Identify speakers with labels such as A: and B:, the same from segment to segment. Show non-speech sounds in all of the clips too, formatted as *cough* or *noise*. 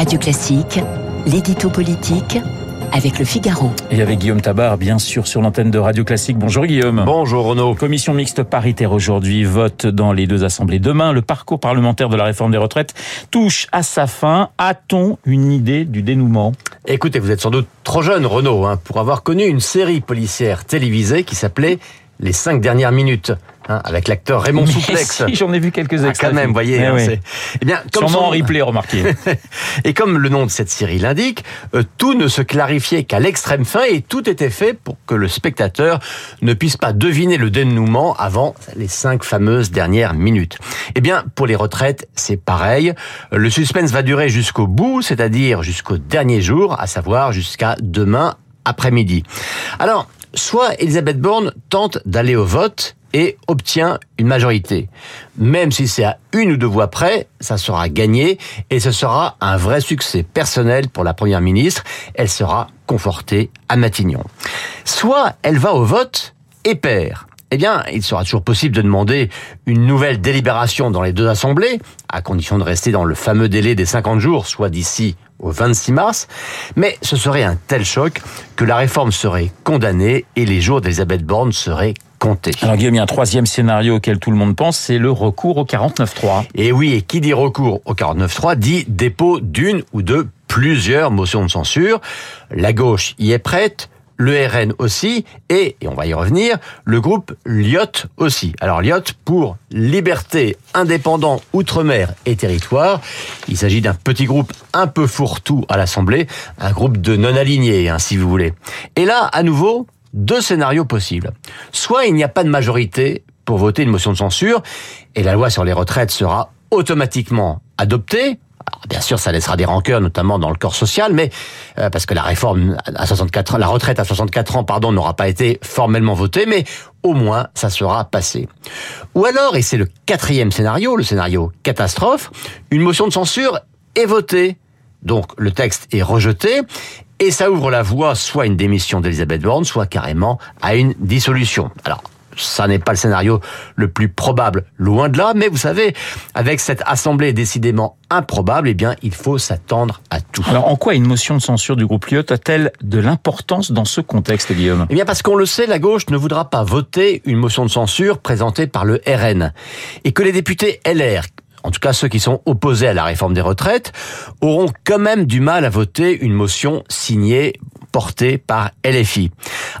A: Radio Classique, l'édito politique avec le Figaro.
B: Et avec Guillaume Tabar, bien sûr, sur l'antenne de Radio Classique. Bonjour Guillaume.
C: Bonjour Renaud.
B: Commission mixte paritaire aujourd'hui, vote dans les deux assemblées demain. Le parcours parlementaire de la réforme des retraites touche à sa fin. A-t-on une idée du dénouement?
C: Écoutez, vous êtes sans doute trop jeune Renaud hein, pour avoir connu une série policière télévisée qui s'appelait Les cinq dernières minutes. Hein, avec l'acteur Raymond
B: Mais
C: Souplex.
B: si, j'en ai vu quelques
C: Ah,
B: extraits.
C: quand même, voyez. Hein,
B: oui.
C: Eh bien, comme
B: Sûrement
C: son-
B: en replay, remarquez. *laughs*
C: Et comme le nom de cette série l'indique, euh, tout ne se clarifiait qu'à l'extrême fin et tout était fait pour que le spectateur ne puisse pas deviner le dénouement avant les cinq fameuses dernières minutes. Eh bien, pour les retraites, c'est pareil. Le suspense va durer jusqu'au bout, c'est-à-dire jusqu'au dernier jour, à savoir jusqu'à demain après-midi. Alors, soit Elisabeth Borne tente d'aller au vote et obtient une majorité. Même si c'est à une ou deux voix près, ça sera gagné et ce sera un vrai succès personnel pour la Première ministre. Elle sera confortée à Matignon. Soit elle va au vote et perd. Eh bien, il sera toujours possible de demander une nouvelle délibération dans les deux assemblées, à condition de rester dans le fameux délai des 50 jours, soit d'ici au 26 mars. Mais ce serait un tel choc que la réforme serait condamnée et les jours d'Elisabeth Borne seraient comptés.
B: Alors Guillaume, il y a un troisième scénario auquel tout le monde pense, c'est le recours au 49.3.
C: Et oui, et qui dit recours au 49.3 dit dépôt d'une ou de plusieurs motions de censure. La gauche y est prête, le RN aussi, et, et on va y revenir, le groupe Lyot aussi. Alors Lyot pour Liberté, Indépendant, Outre-mer et Territoire. Il s'agit d'un petit groupe un peu fourre-tout à l'Assemblée, un groupe de non-alignés, hein, si vous voulez. Et là, à nouveau, deux scénarios possibles. Soit il n'y a pas de majorité pour voter une motion de censure, et la loi sur les retraites sera automatiquement adoptée. Bien sûr, ça laissera des rancœurs, notamment dans le corps social, mais euh, parce que la réforme à 64 ans, la retraite à 64 ans, pardon, n'aura pas été formellement votée, mais au moins ça sera passé. Ou alors, et c'est le quatrième scénario, le scénario catastrophe, une motion de censure est votée. Donc le texte est rejeté et ça ouvre la voie soit à une démission d'Elisabeth Borne, soit carrément à une dissolution. Alors ça n'est pas le scénario le plus probable, loin de là, mais vous savez, avec cette assemblée décidément improbable, eh bien, il faut s'attendre à tout.
B: Alors en quoi une motion de censure du groupe Lyot a-t-elle de l'importance dans ce contexte, Guillaume?
C: Eh bien, parce qu'on le sait, la gauche ne voudra pas voter une motion de censure présentée par le RN. Et que les députés LR, en tout cas ceux qui sont opposés à la réforme des retraites, auront quand même du mal à voter une motion signée, portée par LFI.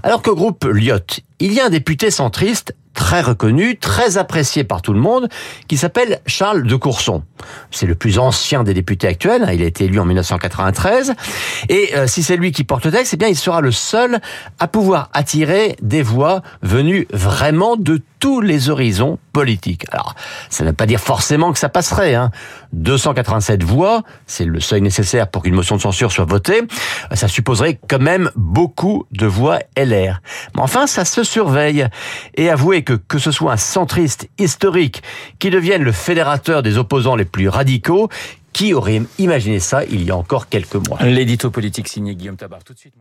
C: Alors qu'au groupe Lyot, il y a un député centriste très reconnu, très apprécié par tout le monde, qui s'appelle Charles de Courson. C'est le plus ancien des députés actuels, hein, il a été élu en 1993, et euh, si c'est lui qui porte le texte, eh bien il sera le seul à pouvoir attirer des voix venues vraiment de tous les horizons politiques. Alors, ça ne veut pas dire forcément que ça passerait. Hein. 287 voix, c'est le seuil nécessaire pour qu'une motion de censure soit votée. Ça supposerait quand même beaucoup de voix LR. Mais enfin, ça se surveille. Et avouez que que ce soit un centriste historique qui devienne le fédérateur des opposants les plus radicaux, qui aurait imaginé ça il y a encore quelques mois
B: L'édito politique signé Guillaume Tabar. Tout de suite.